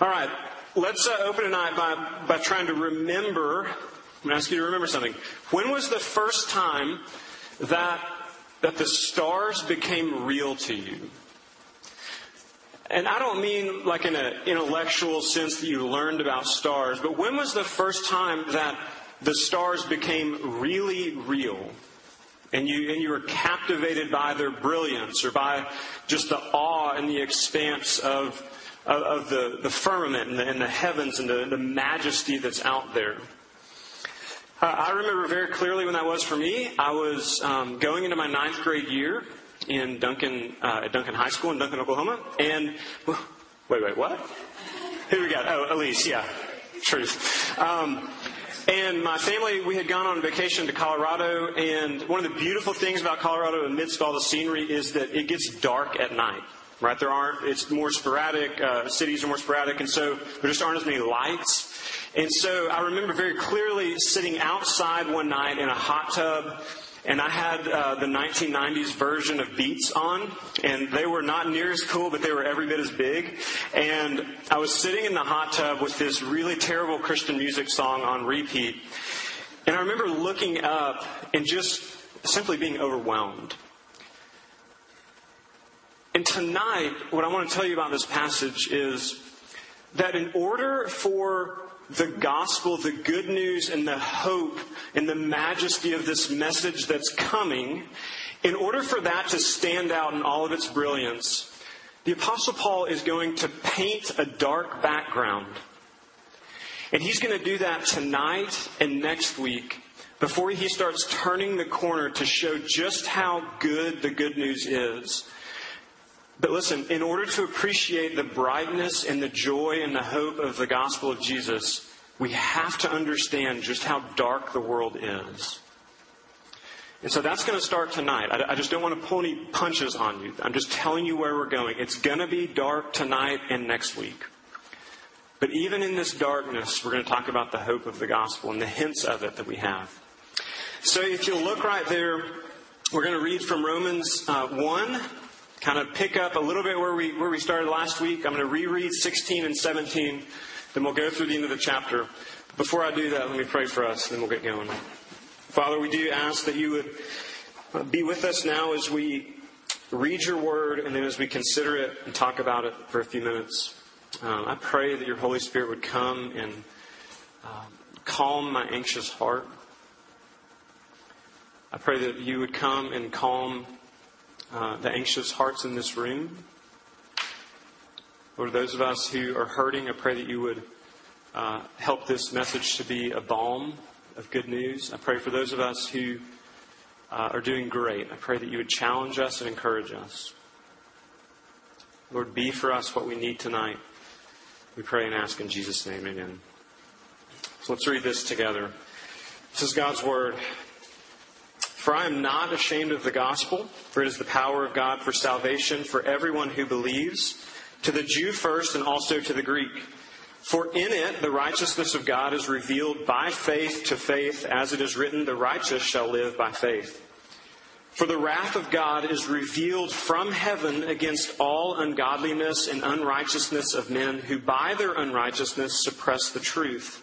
All right, let's uh, open tonight by, by trying to remember. I'm going to ask you to remember something. When was the first time that, that the stars became real to you? And I don't mean like in an intellectual sense that you learned about stars, but when was the first time that the stars became really real? And you, and you were captivated by their brilliance or by just the awe and the expanse of, of, of the, the firmament and the, and the heavens and the, the majesty that's out there. Uh, I remember very clearly when that was for me. I was um, going into my ninth grade year in Duncan, uh, at Duncan High School in Duncan, Oklahoma. And, wait, wait, what? Who we got? Oh, Elise, yeah. Truth. Um, and my family, we had gone on vacation to Colorado, and one of the beautiful things about Colorado amidst all the scenery is that it gets dark at night. Right? There aren't, it's more sporadic, uh, cities are more sporadic, and so there just aren't as many lights. And so I remember very clearly sitting outside one night in a hot tub and I had uh, the 1990s version of Beats on, and they were not near as cool, but they were every bit as big. And I was sitting in the hot tub with this really terrible Christian music song on repeat. And I remember looking up and just simply being overwhelmed. And tonight, what I want to tell you about this passage is that in order for the gospel, the good news, and the hope and the majesty of this message that's coming, in order for that to stand out in all of its brilliance, the Apostle Paul is going to paint a dark background. And he's going to do that tonight and next week before he starts turning the corner to show just how good the good news is. But listen, in order to appreciate the brightness and the joy and the hope of the gospel of Jesus, we have to understand just how dark the world is. And so that's going to start tonight. I, I, just don't want to pull any punches on you. I'm just telling you where we're going. It's going to be dark tonight and next week. But even in this darkness, we're going to talk about the hope of the gospel and the hints of it that we have. So if you'll look right there, we're going to read from Romans uh, 1 kind of pick up a little bit where we, where we started last week. I'm going to reread 16 and 17, then we'll go through the end of the chapter. Before I do that, let me pray for us, then we'll get going. Father, we do ask that you would uh, be with us now as we read your word and then as we consider it and talk about it for a few minutes. Um, I pray that your Holy Spirit would come and um, calm my anxious heart. I pray that you would come and calm uh, the anxious hearts in this room. Lord, those of us who are hurting, I pray that you would uh, help this message to be a balm of good news. I pray for those of us who uh, are doing great. I pray that you would challenge us and encourage us. Lord, be for us what we need tonight. We pray and ask in Jesus' name. Amen. So let's read this together. This is God's Word. For I am not ashamed of the gospel, for it is the power of God for salvation for everyone who believes, to the Jew first and also to the Greek. For in it the righteousness of God is revealed by faith to faith, as it is written, the righteous shall live by faith. For the wrath of God is revealed from heaven against all ungodliness and unrighteousness of men who by their unrighteousness suppress the truth.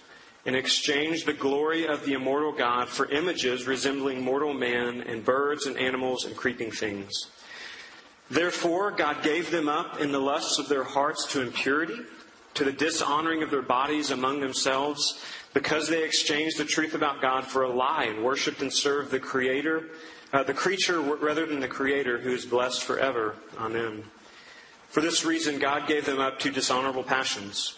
and exchanged the glory of the immortal God for images resembling mortal man and birds and animals and creeping things. Therefore, God gave them up in the lusts of their hearts to impurity, to the dishonoring of their bodies among themselves, because they exchanged the truth about God for a lie and worshipped and served the Creator, uh, the creature rather than the Creator, who is blessed forever. Amen. For this reason, God gave them up to dishonorable passions.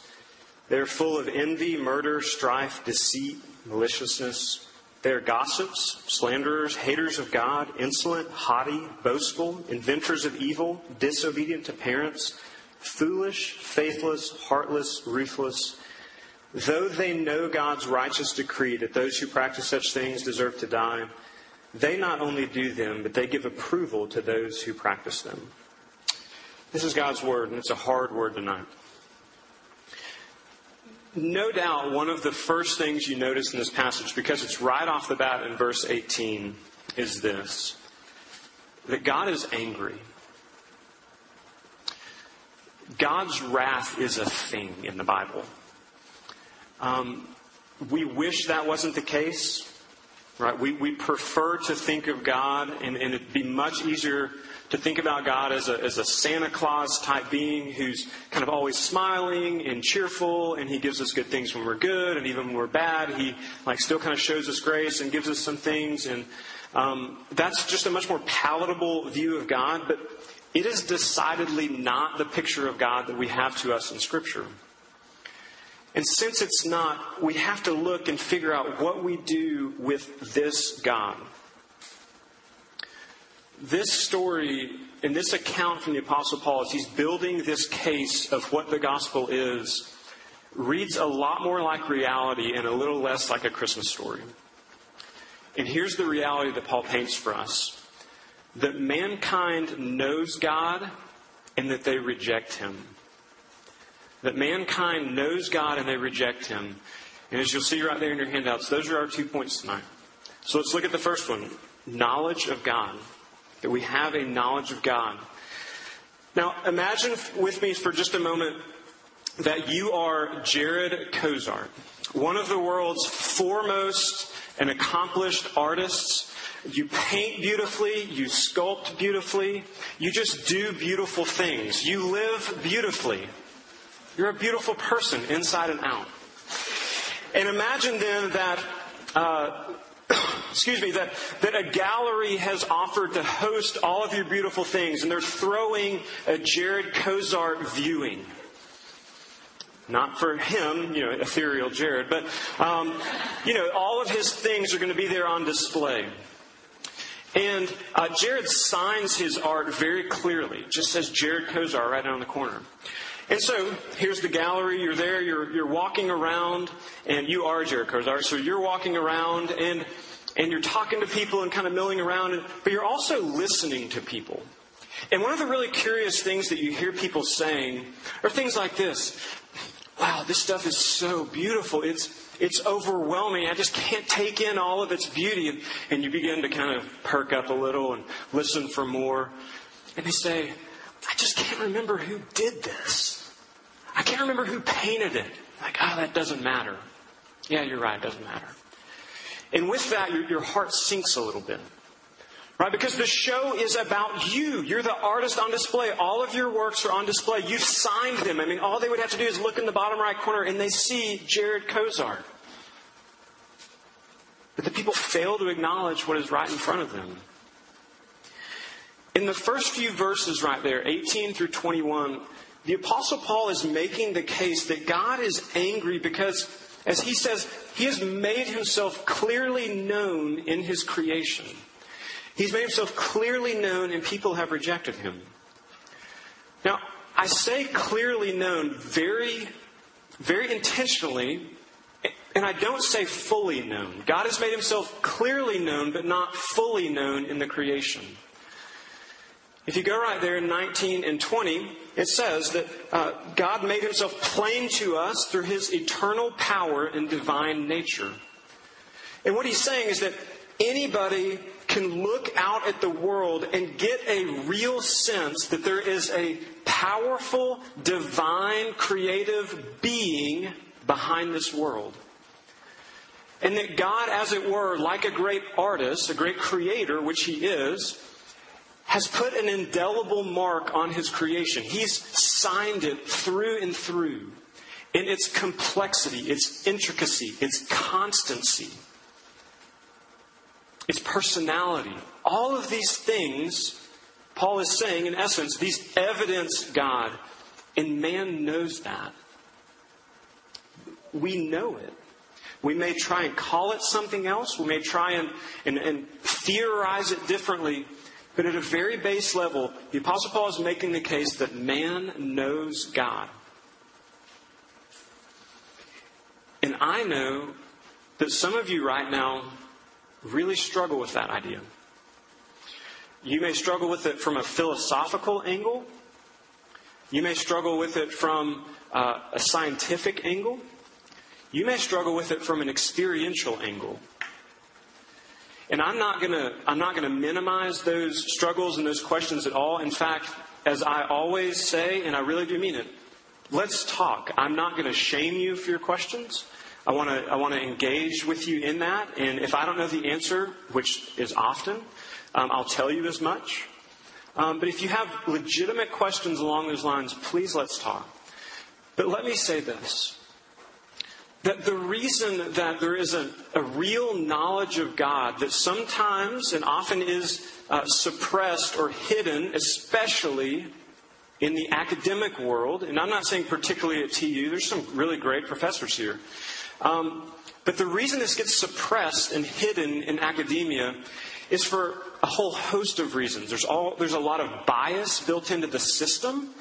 They are full of envy, murder, strife, deceit, maliciousness. They are gossips, slanderers, haters of God, insolent, haughty, boastful, inventors of evil, disobedient to parents, foolish, faithless, heartless, ruthless. Though they know God's righteous decree that those who practice such things deserve to die, they not only do them, but they give approval to those who practice them. This is God's word, and it's a hard word tonight. No doubt one of the first things you notice in this passage, because it's right off the bat in verse 18, is this that God is angry. God's wrath is a thing in the Bible. Um, we wish that wasn't the case, right? We, we prefer to think of God, and, and it'd be much easier to think about God as a, as a Santa Claus type being who's kind of always smiling and cheerful, and he gives us good things when we're good, and even when we're bad, he like still kind of shows us grace and gives us some things, and um, that's just a much more palatable view of God. But it is decidedly not the picture of God that we have to us in Scripture. And since it's not, we have to look and figure out what we do with this God. This story and this account from the Apostle Paul, as he's building this case of what the gospel is, reads a lot more like reality and a little less like a Christmas story. And here's the reality that Paul paints for us that mankind knows God and that they reject him that mankind knows God and they reject Him. And as you'll see right there in your handouts, those are our two points tonight. So let's look at the first one knowledge of God. That we have a knowledge of God. Now, imagine with me for just a moment that you are Jared Kozart, one of the world's foremost and accomplished artists. You paint beautifully, you sculpt beautifully, you just do beautiful things. You live beautifully. You're a beautiful person inside and out. And imagine then that, uh, excuse me, that, that a gallery has offered to host all of your beautiful things, and they're throwing a Jared Kozart viewing. Not for him, you know, ethereal Jared, but, um, you know, all of his things are going to be there on display. And uh, Jared signs his art very clearly. Just says Jared Kozart right down the corner. And so here's the gallery. You're there. You're, you're walking around, and you are Jared Kozart. So you're walking around, and and you're talking to people and kind of milling around, but you're also listening to people. And one of the really curious things that you hear people saying are things like this Wow, this stuff is so beautiful. It's, it's overwhelming. I just can't take in all of its beauty. And, and you begin to kind of perk up a little and listen for more. And they say, I just can't remember who did this. I can't remember who painted it. Like, oh, that doesn't matter. Yeah, you're right, it doesn't matter. And with that, your, your heart sinks a little bit. Right? Because the show is about you. You're the artist on display. All of your works are on display. You've signed them. I mean, all they would have to do is look in the bottom right corner and they see Jared Kozart. But the people fail to acknowledge what is right in front of them. In the first few verses right there, 18 through 21, the Apostle Paul is making the case that God is angry because, as he says, he has made himself clearly known in his creation. He's made himself clearly known, and people have rejected him. Now, I say clearly known very, very intentionally, and I don't say fully known. God has made himself clearly known, but not fully known in the creation. If you go right there in 19 and 20, it says that uh, God made himself plain to us through his eternal power and divine nature. And what he's saying is that anybody can look out at the world and get a real sense that there is a powerful, divine, creative being behind this world. And that God, as it were, like a great artist, a great creator, which he is, has put an indelible mark on his creation. He's signed it through and through. in its complexity, its intricacy, its constancy, its personality. All of these things, Paul is saying, in essence, these evidence God, and man knows that. We know it. We may try and call it something else. We may try and, and, and theorize it differently. But at a very base level, the Apostle Paul is making the case that man knows God. And I know that some of you right now really struggle with that idea. You may struggle with it from a philosophical angle. You may struggle with it from uh, a scientific angle. You may struggle with it from an experiential angle. And I'm not going to I'm not going to minimize those struggles and those questions at all. In fact, as I always say, and I really do mean it, let's talk. I'm not going to shame you for your questions. I want to I want to engage with you in that. And if I don't know the answer, which is often, um, I'll tell you as much. Um, but if you have legitimate questions along those lines, please let's talk. But let me say this. That the reason that there is a, a real knowledge of God that sometimes and often is uh, suppressed or hidden, especially in the academic world, and I'm not saying particularly at TU, there's some really great professors here. Um, but the reason this gets suppressed and hidden in academia is for a whole host of reasons. There's, all, there's a lot of bias built into the system.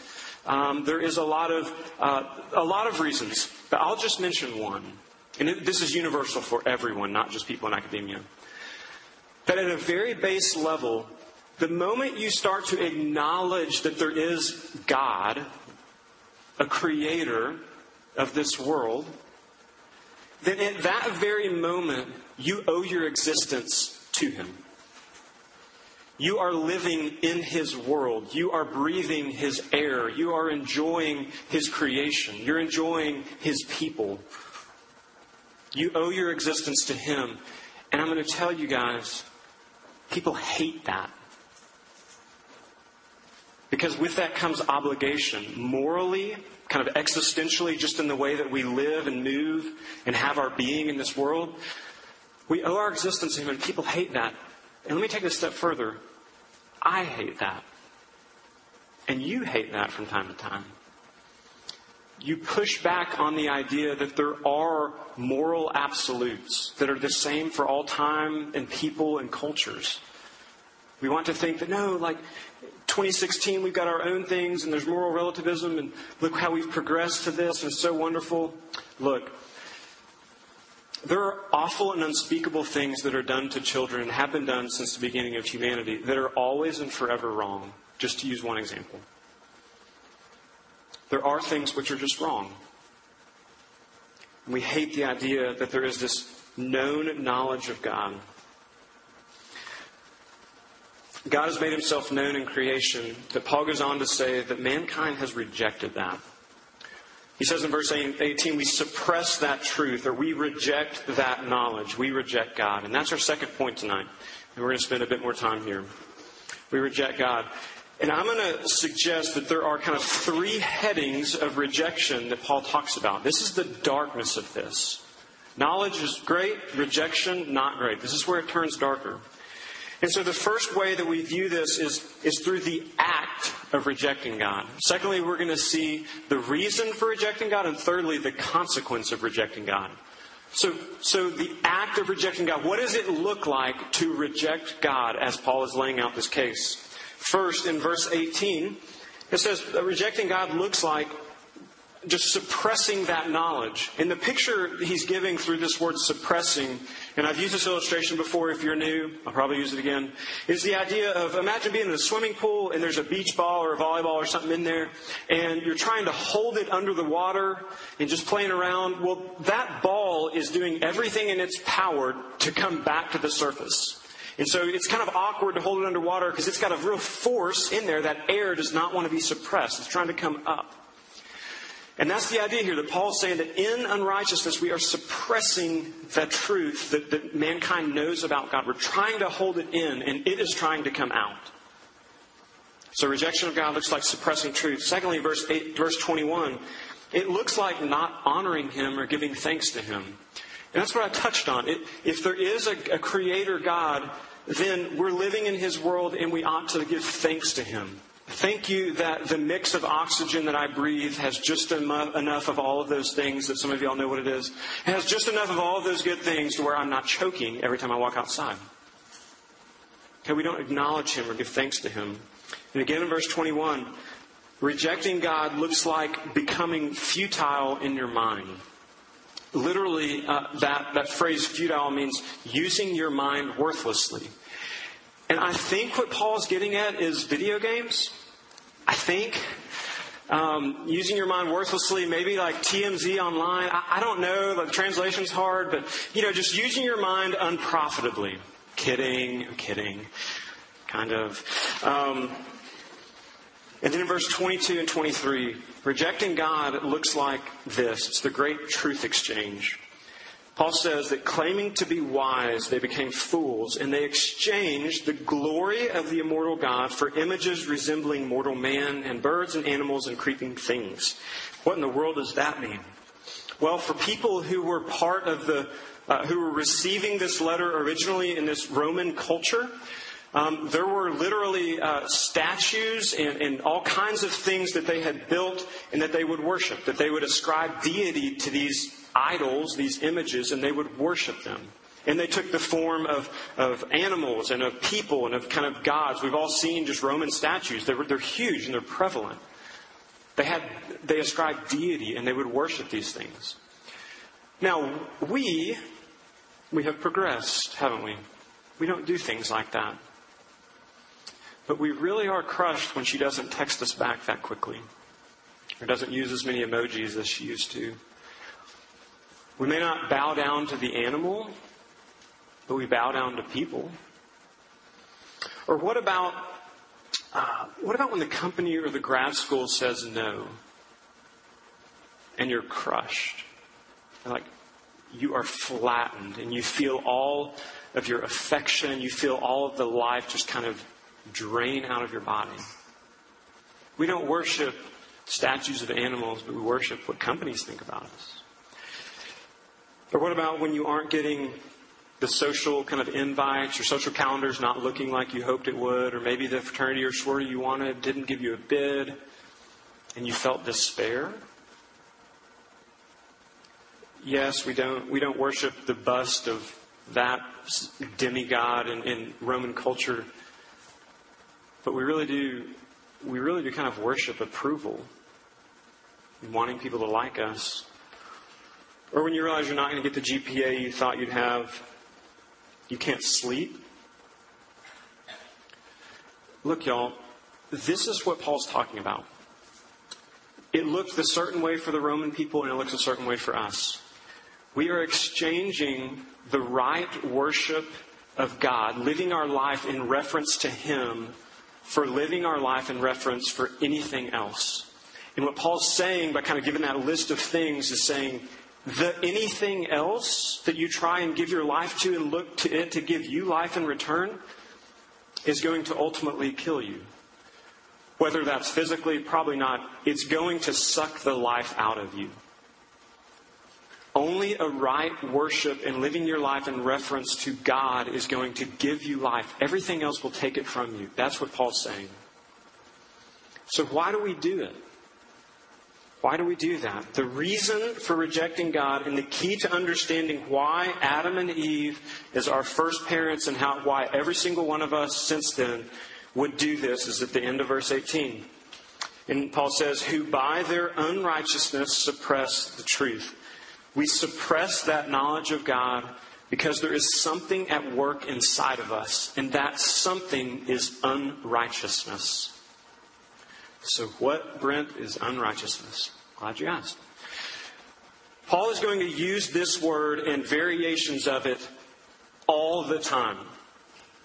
Um, there is a lot of uh, a lot of reasons, but I'll just mention one, and it, this is universal for everyone, not just people in academia. That at a very base level, the moment you start to acknowledge that there is God, a creator of this world, then at that very moment, you owe your existence to Him. You are living in His world. You are breathing His air. You are enjoying His creation. You're enjoying His people. You owe your existence to Him. And I'm going to tell you guys, people hate that. Because with that comes obligation, morally kind of existentially, just in the way that we live and move and have our being in this world. We owe our existence to Him, and people hate that. And let me take it a step further. I hate that. And you hate that from time to time. You push back on the idea that there are moral absolutes that are the same for all time and people and cultures. We want to think that no, like 2016, we've got our own things and there's moral relativism, and look how we've progressed to this, and it's so wonderful. Look, there are awful and unspeakable things that are done to children and have been done since the beginning of humanity that are always and forever wrong, just to use one example. There are things which are just wrong. And we hate the idea that there is this known knowledge of God God has made himself known in creation, but Paul goes on to say that mankind has rejected that. He says in verse 18, we suppress that truth or we reject that knowledge. We reject God. And that's our second point tonight. And we're going to spend a bit more time here. We reject God. And I'm going to suggest that there are kind of three headings of rejection that Paul talks about. This is the darkness of this. Knowledge is great, rejection, not great. This is where it turns darker. And so the first way that we view this is, is through the act of rejecting God. Secondly, we're going to see the reason for rejecting God. And thirdly, the consequence of rejecting God. So, so the act of rejecting God, what does it look like to reject God as Paul is laying out this case? First, in verse 18, it says that rejecting God looks like just suppressing that knowledge. And the picture he's giving through this word suppressing, and I've used this illustration before if you're new, I'll probably use it again, is the idea of imagine being in a swimming pool and there's a beach ball or a volleyball or something in there, and you're trying to hold it under the water and just playing around. Well, that ball is doing everything in its power to come back to the surface. And so it's kind of awkward to hold it underwater because it's got a real force in there that air does not want to be suppressed. It's trying to come up. And that's the idea here that Paul's saying that in unrighteousness we are suppressing that truth that, that mankind knows about God. We're trying to hold it in, and it is trying to come out. So rejection of God looks like suppressing truth. Secondly, verse 8, verse 21, it looks like not honoring Him or giving thanks to Him. And that's what I touched on. It, if there is a, a creator God, then we're living in His world and we ought to give thanks to Him. Thank you that the mix of oxygen that I breathe has just enough of all of those things that some of y'all know what it is. It has just enough of all of those good things to where I'm not choking every time I walk outside. Okay, we don't acknowledge Him or give thanks to Him. And again in verse 21, rejecting God looks like becoming futile in your mind. Literally, uh, that, that phrase futile means using your mind worthlessly. And I think what Paul's getting at is video games. I think. Um, using your mind worthlessly, maybe like TMZ online. I, I don't know. The translation's hard, but you know, just using your mind unprofitably. Kidding. Kidding. Kind of. Um, and then in verse 22 and 23, rejecting God looks like this. It's the great truth exchange. Paul says that claiming to be wise, they became fools, and they exchanged the glory of the immortal God for images resembling mortal man and birds and animals and creeping things. What in the world does that mean? Well, for people who were part of the, uh, who were receiving this letter originally in this Roman culture, um, there were literally uh, statues and, and, all kinds of things that they had built and that they would worship, that they would ascribe deity to these idols, these images, and they would worship them. And they took the form of, of animals and of people and of kind of gods. We've all seen just Roman statues. They're, they're huge and they're prevalent. They, had, they ascribed deity and they would worship these things. Now, we, we have progressed, haven't we? We don't do things like that. But we really are crushed when she doesn't text us back that quickly or doesn't use as many emojis as she used to. We may not bow down to the animal, but we bow down to people. Or what about uh, what about when the company or the grad school says no, and you're crushed? Like you are flattened, and you feel all of your affection, you feel all of the life just kind of drain out of your body. We don't worship statues of animals, but we worship what companies think about us. Or what about when you aren't getting the social kind of invites, your social calendar's not looking like you hoped it would, or maybe the fraternity or sorority you wanted didn't give you a bid, and you felt despair? Yes, we don't, we don't worship the bust of that demigod in, in Roman culture but we really do, we really do kind of worship approval, wanting people to like us. Or when you realize you're not going to get the GPA you thought you'd have, you can't sleep. Look, y'all, this is what Paul's talking about. It looked a certain way for the Roman people, and it looks a certain way for us. We are exchanging the right worship of God, living our life in reference to Him for living our life in reference for anything else. And what Paul's saying by kind of giving that list of things is saying, the anything else that you try and give your life to and look to it to give you life in return is going to ultimately kill you. Whether that's physically, probably not. It's going to suck the life out of you. Only a right worship and living your life in reference to God is going to give you life. Everything else will take it from you. That's what Paul's saying. So, why do we do it? Why do we do that? The reason for rejecting God and the key to understanding why Adam and Eve, as our first parents, and how, why every single one of us since then would do this is at the end of verse 18. And Paul says, Who by their unrighteousness suppress the truth. We suppress that knowledge of God because there is something at work inside of us, and that something is unrighteousness. So, what, Brent, is unrighteousness? Glad you asked. Paul is going to use this word and variations of it all the time.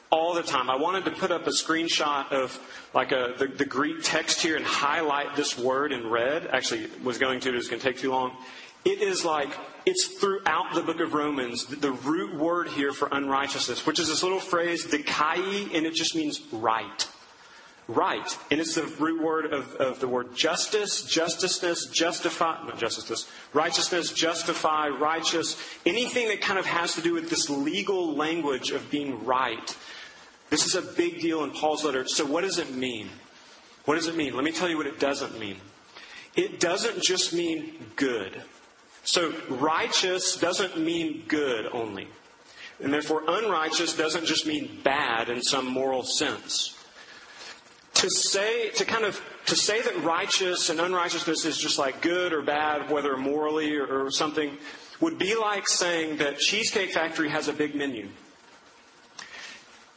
All the time. I wanted to put up a screenshot of like a, the, the Greek text here and highlight this word in red. Actually, was going to, it was going to take too long. It is like, it's throughout the book of Romans, the, the root word here for unrighteousness, which is this little phrase, dikai, and it just means right. Right. And it's the root word of, of the word justice, justiceness, justify, not justice, righteousness, justify, righteous, anything that kind of has to do with this legal language of being right. This is a big deal in Paul's letter. So, what does it mean? What does it mean? Let me tell you what it doesn't mean. It doesn't just mean good. So, righteous doesn't mean good only. And therefore, unrighteous doesn't just mean bad in some moral sense. To say, to kind of, to say that righteous and unrighteousness is just like good or bad, whether morally or, or something, would be like saying that Cheesecake Factory has a big menu.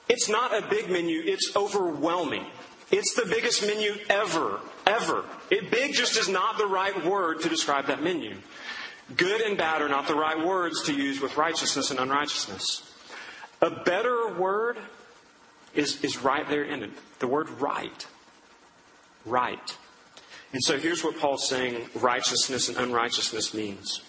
It's not a big menu, it's overwhelming. It's the biggest menu ever, ever. It, big just is not the right word to describe that menu. Good and bad are not the right words to use with righteousness and unrighteousness. A better word is, is right there in it. The word right. Right. And so here's what Paul's saying righteousness and unrighteousness means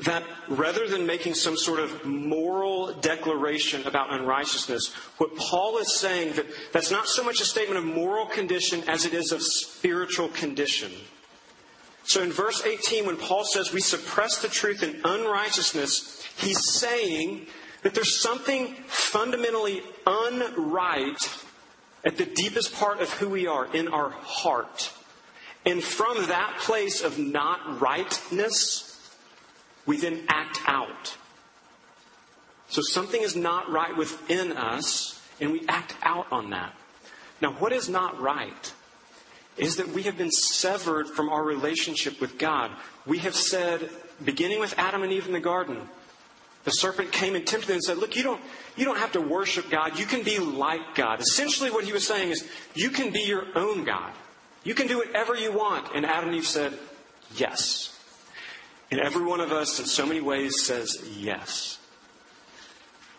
that rather than making some sort of moral declaration about unrighteousness, what Paul is saying that that's not so much a statement of moral condition as it is of spiritual condition. So in verse 18, when Paul says we suppress the truth in unrighteousness, he's saying that there's something fundamentally unright at the deepest part of who we are, in our heart. And from that place of not rightness, we then act out. So something is not right within us, and we act out on that. Now, what is not right is that we have been severed from our relationship with God. We have said, beginning with Adam and Eve in the garden, the serpent came and tempted them and said, Look, you don't, you don't have to worship God. You can be like God. Essentially, what he was saying is, You can be your own God. You can do whatever you want. And Adam and Eve said, Yes. And every one of us, in so many ways, says yes.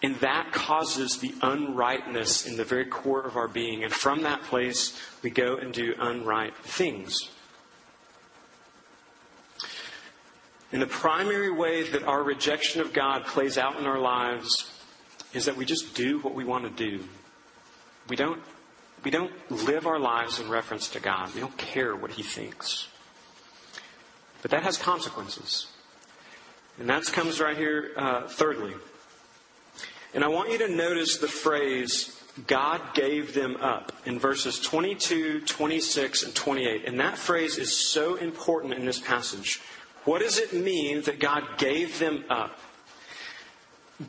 And that causes the unrightness in the very core of our being. And from that place, we go and do unright things. And the primary way that our rejection of God plays out in our lives is that we just do what we want to do. We don't, we don't live our lives in reference to God. We don't care what He thinks. But that has consequences. And that comes right here, uh, thirdly. And I want you to notice the phrase, God gave them up, in verses 22, 26, and 28. And that phrase is so important in this passage. What does it mean that God gave them up?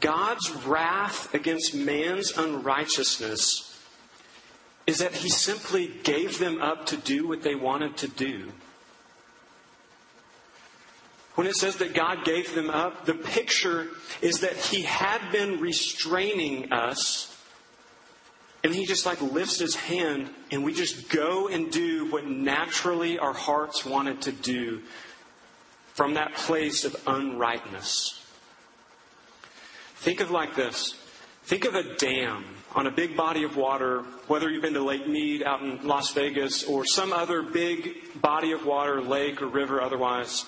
God's wrath against man's unrighteousness is that he simply gave them up to do what they wanted to do. When it says that God gave them up, the picture is that He had been restraining us, and He just like lifts His hand, and we just go and do what naturally our hearts wanted to do from that place of unrightness. Think of like this. Think of a dam on a big body of water, whether you've been to Lake Mead out in Las Vegas or some other big body of water, lake or river otherwise.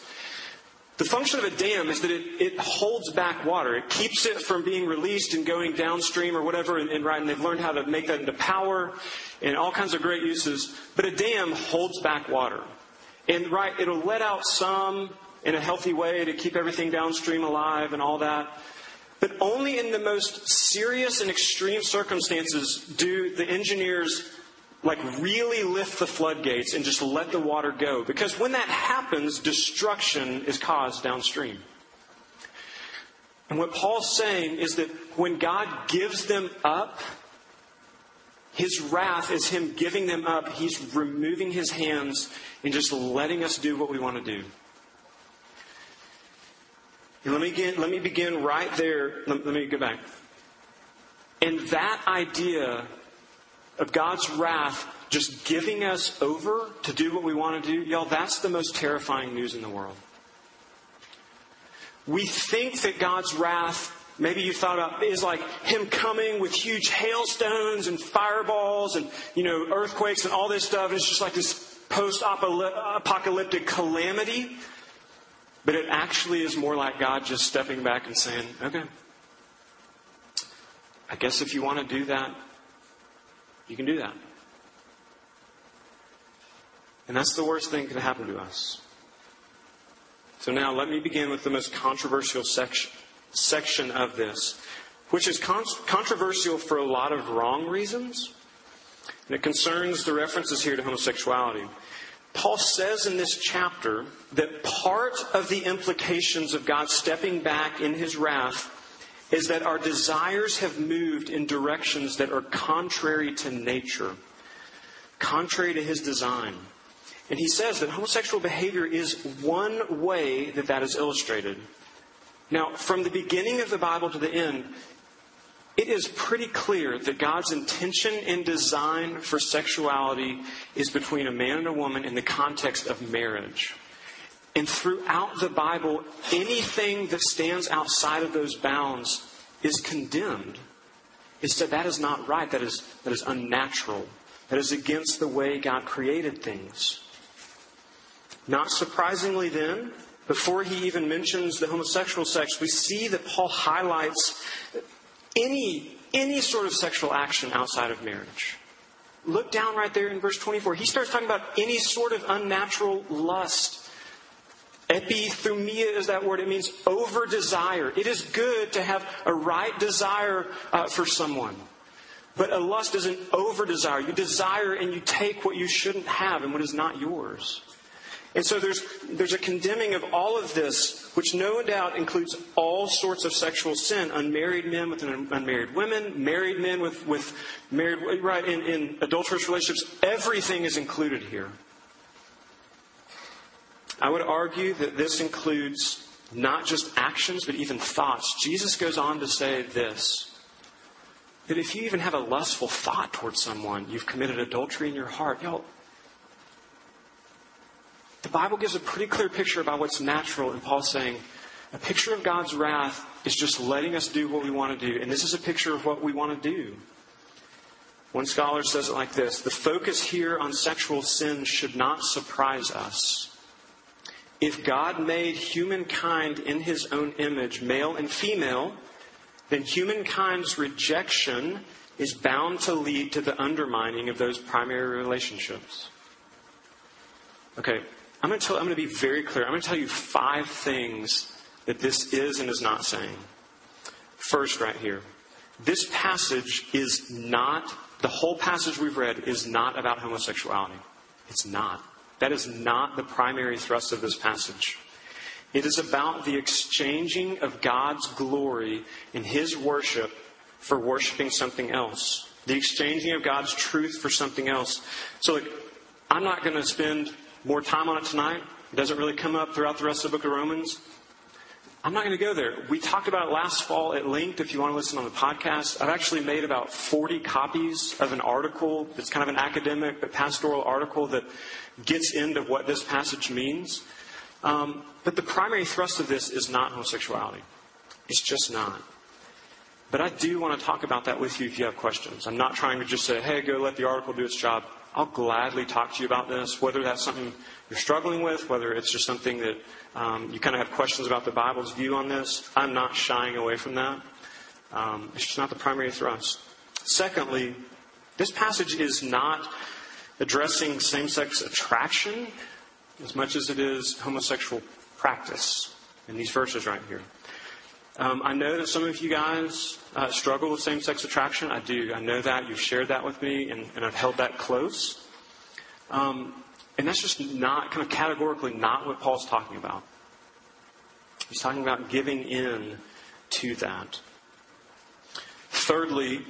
The function of a dam is that it, it holds back water. It keeps it from being released and going downstream or whatever. And, and, right, and they've learned how to make that into power and all kinds of great uses. But a dam holds back water. And right, it'll let out some in a healthy way to keep everything downstream alive and all that. But only in the most serious and extreme circumstances do the engineers like really lift the floodgates and just let the water go. Because when that happens, destruction is caused downstream. And what Paul's saying is that when God gives them up, his wrath is him giving them up. He's removing his hands and just letting us do what we want to do. And let me begin, let me begin right there. Let, let me go back. And that idea of God's wrath just giving us over to do what we want to do, y'all, that's the most terrifying news in the world. We think that God's wrath, maybe you thought about, is like Him coming with huge hailstones and fireballs and, you know, earthquakes and all this stuff. It's just like this post apocalyptic calamity. But it actually is more like God just stepping back and saying, okay, I guess if you want to do that, you can do that. And that's the worst thing that can happen to us. So now let me begin with the most controversial section, section of this, which is con- controversial for a lot of wrong reasons. And it concerns the references here to homosexuality. Paul says in this chapter that part of the implications of God stepping back in his wrath is that our desires have moved in directions that are contrary to nature, contrary to his design. And he says that homosexual behavior is one way that that is illustrated. Now, from the beginning of the Bible to the end, it is pretty clear that God's intention and design for sexuality is between a man and a woman in the context of marriage. And throughout the Bible, anything that stands outside of those bounds is condemned. It's said that is not right, that is, that is unnatural, that is against the way God created things. Not surprisingly, then, before he even mentions the homosexual sex, we see that Paul highlights any, any sort of sexual action outside of marriage. Look down right there in verse 24. He starts talking about any sort of unnatural lust. Epithumia is that word. It means over desire. It is good to have a right desire uh, for someone. But a lust is an over desire. You desire and you take what you shouldn't have and what is not yours. And so there's, there's a condemning of all of this, which no doubt includes all sorts of sexual sin. Unmarried men with unmarried women, married men with, with married, right, in, in adulterous relationships. Everything is included here. I would argue that this includes not just actions, but even thoughts. Jesus goes on to say this that if you even have a lustful thought towards someone, you've committed adultery in your heart. Y'all, the Bible gives a pretty clear picture about what's natural, and Paul's saying a picture of God's wrath is just letting us do what we want to do, and this is a picture of what we want to do. One scholar says it like this The focus here on sexual sin should not surprise us. If God made humankind in his own image, male and female, then humankind's rejection is bound to lead to the undermining of those primary relationships. Okay, I'm going, to tell, I'm going to be very clear. I'm going to tell you five things that this is and is not saying. First, right here, this passage is not, the whole passage we've read is not about homosexuality. It's not. That is not the primary thrust of this passage. It is about the exchanging of God's glory in His worship for worshiping something else. The exchanging of God's truth for something else. So, like, I'm not going to spend more time on it tonight. It doesn't really come up throughout the rest of the book of Romans. I'm not going to go there. We talked about it last fall at length if you want to listen on the podcast. I've actually made about 40 copies of an article that's kind of an academic but pastoral article that gets into what this passage means. Um, but the primary thrust of this is not homosexuality. It's just not. But I do want to talk about that with you if you have questions. I'm not trying to just say, hey, go let the article do its job. I'll gladly talk to you about this, whether that's something you're struggling with, whether it's just something that um, you kind of have questions about the Bible's view on this. I'm not shying away from that. Um, it's just not the primary thrust. Secondly, this passage is not addressing same sex attraction as much as it is homosexual practice in these verses right here. Um, I know that some of you guys uh, struggle with same sex attraction. I do. I know that. You've shared that with me, and, and I've held that close. Um, and that's just not, kind of categorically, not what Paul's talking about. He's talking about giving in to that. Thirdly,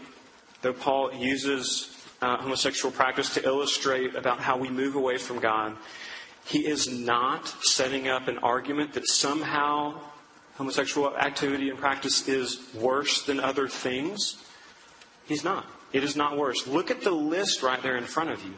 though Paul uses uh, homosexual practice to illustrate about how we move away from God, he is not setting up an argument that somehow homosexual activity and practice is worse than other things? He's not. It is not worse. Look at the list right there in front of you.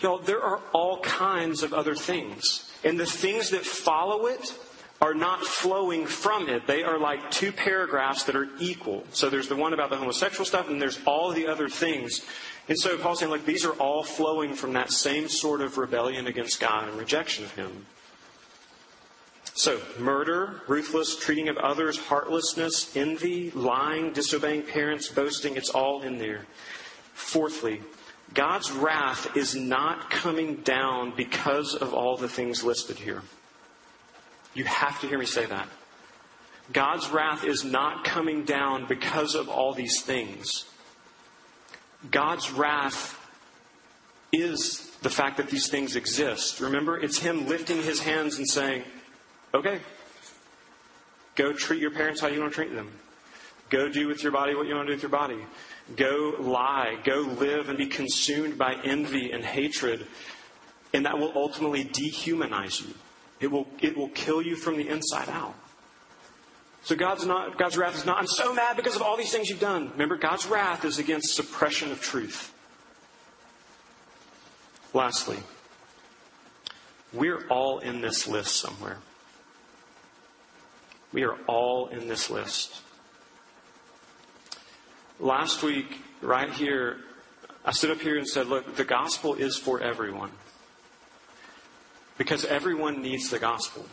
Y'all, there are all kinds of other things. And the things that follow it are not flowing from it. They are like two paragraphs that are equal. So there's the one about the homosexual stuff, and there's all the other things. And so Paul's saying, like, these are all flowing from that same sort of rebellion against God and rejection of Him. So, murder, ruthless treating of others, heartlessness, envy, lying, disobeying parents, boasting, it's all in there. Fourthly, God's wrath is not coming down because of all the things listed here. You have to hear me say that. God's wrath is not coming down because of all these things. God's wrath is the fact that these things exist. Remember, it's Him lifting His hands and saying, okay, go treat your parents how you want to treat them. Go do with your body what you want to do with your body. Go lie. Go live and be consumed by envy and hatred. And that will ultimately dehumanize you. It will, it will kill you from the inside out. So God's not God's wrath is not, I'm so mad because of all these things you've done. Remember, God's wrath is against suppression of truth. Lastly, we're all in this list somewhere. We are all in this list. Last week, right here, I stood up here and said, look, the gospel is for everyone. Because everyone needs the gospel.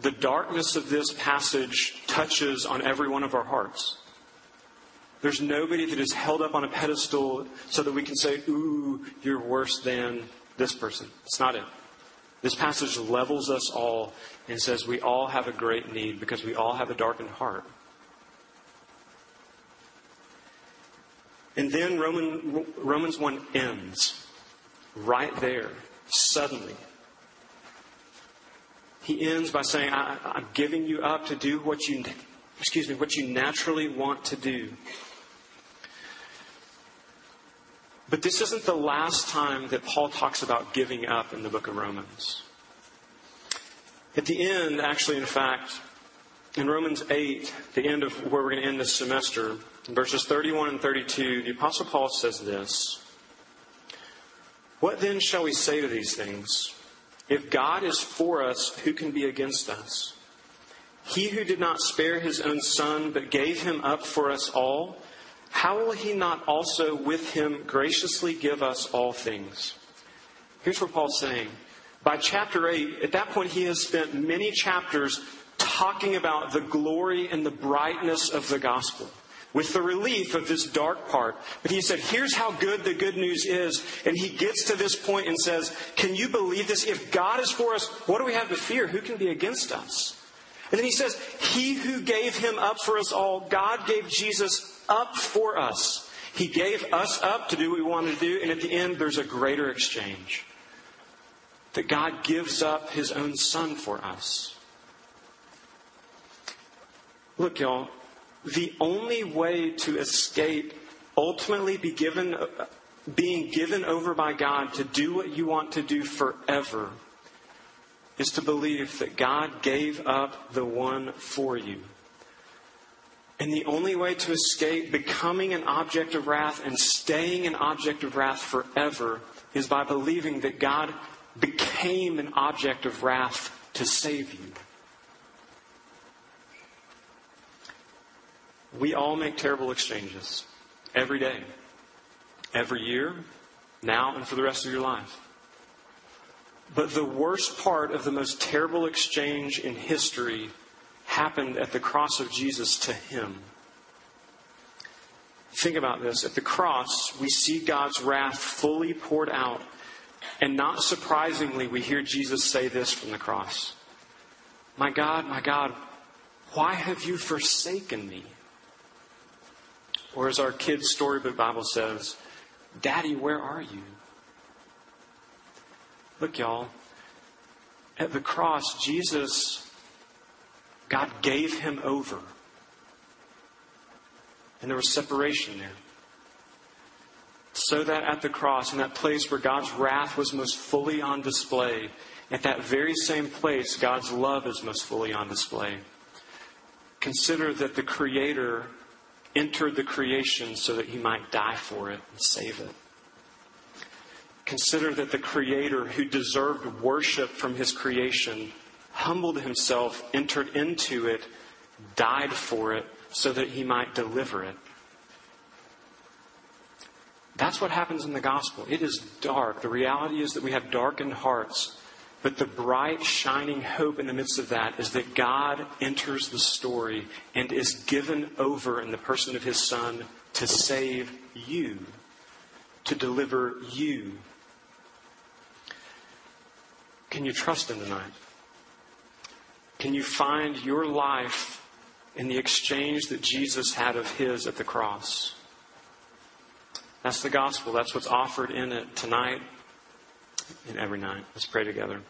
The darkness of this passage touches on every one of our hearts. There's nobody that is held up on a pedestal so that we can say, ooh, you're worse than this person. It's not it. This passage levels us all and says we all have a great need because we all have a darkened heart. And then Roman, Romans 1 ends right there, suddenly. He ends by saying, I, am giving you up to do what you, excuse me, what you naturally want to do. But this isn't the last time that Paul talks about giving up in the book of Romans. At the end, actually, in fact, in Romans 8, the end of where we're going to end this semester, verses 31 and 32, the Apostle Paul says this What then shall we say to these things? If God is for us, who can be against us? He who did not spare his own son, but gave him up for us all, how will he not also with him graciously give us all things? Here's what Paul's saying. By chapter 8, at that point, he has spent many chapters talking about the glory and the brightness of the gospel with the relief of this dark part. But he said, here's how good the good news is. And he gets to this point and says, can you believe this? If God is for us, what do we have to fear? Who can be against us? And then he says, he who gave him up for us all, God gave Jesus up for us. He gave us up to do what we wanted to do, and at the end, there's a greater exchange. That God gives up his own son for us. Look, y'all, the only way to escape ultimately be given, being given over by God to do what you want to do forever is to believe that God gave up the one for you. And the only way to escape becoming an object of wrath and staying an object of wrath forever is by believing that God became an object of wrath to save you. We all make terrible exchanges every day, every year, now, and for the rest of your life. But the worst part of the most terrible exchange in history happened at the cross of Jesus to him. Think about this. At the cross, we see God's wrath fully poured out. And not surprisingly, we hear Jesus say this from the cross My God, my God, why have you forsaken me? Or as our kids' storybook Bible says, Daddy, where are you? Look, y'all, at the cross, Jesus God gave him over. And there was separation there. So that at the cross, in that place where God's wrath was most fully on display, at that very same place, God's love is most fully on display. Consider that the Creator entered the creation so that he might die for it and save it. Consider that the Creator, who deserved worship from his creation, humbled himself, entered into it, died for it, so that he might deliver it. That's what happens in the gospel. It is dark. The reality is that we have darkened hearts. But the bright, shining hope in the midst of that is that God enters the story and is given over in the person of his Son to save you, to deliver you. Can you trust Him tonight? Can you find your life in the exchange that Jesus had of His at the cross? That's the gospel. That's what's offered in it tonight and every night. Let's pray together.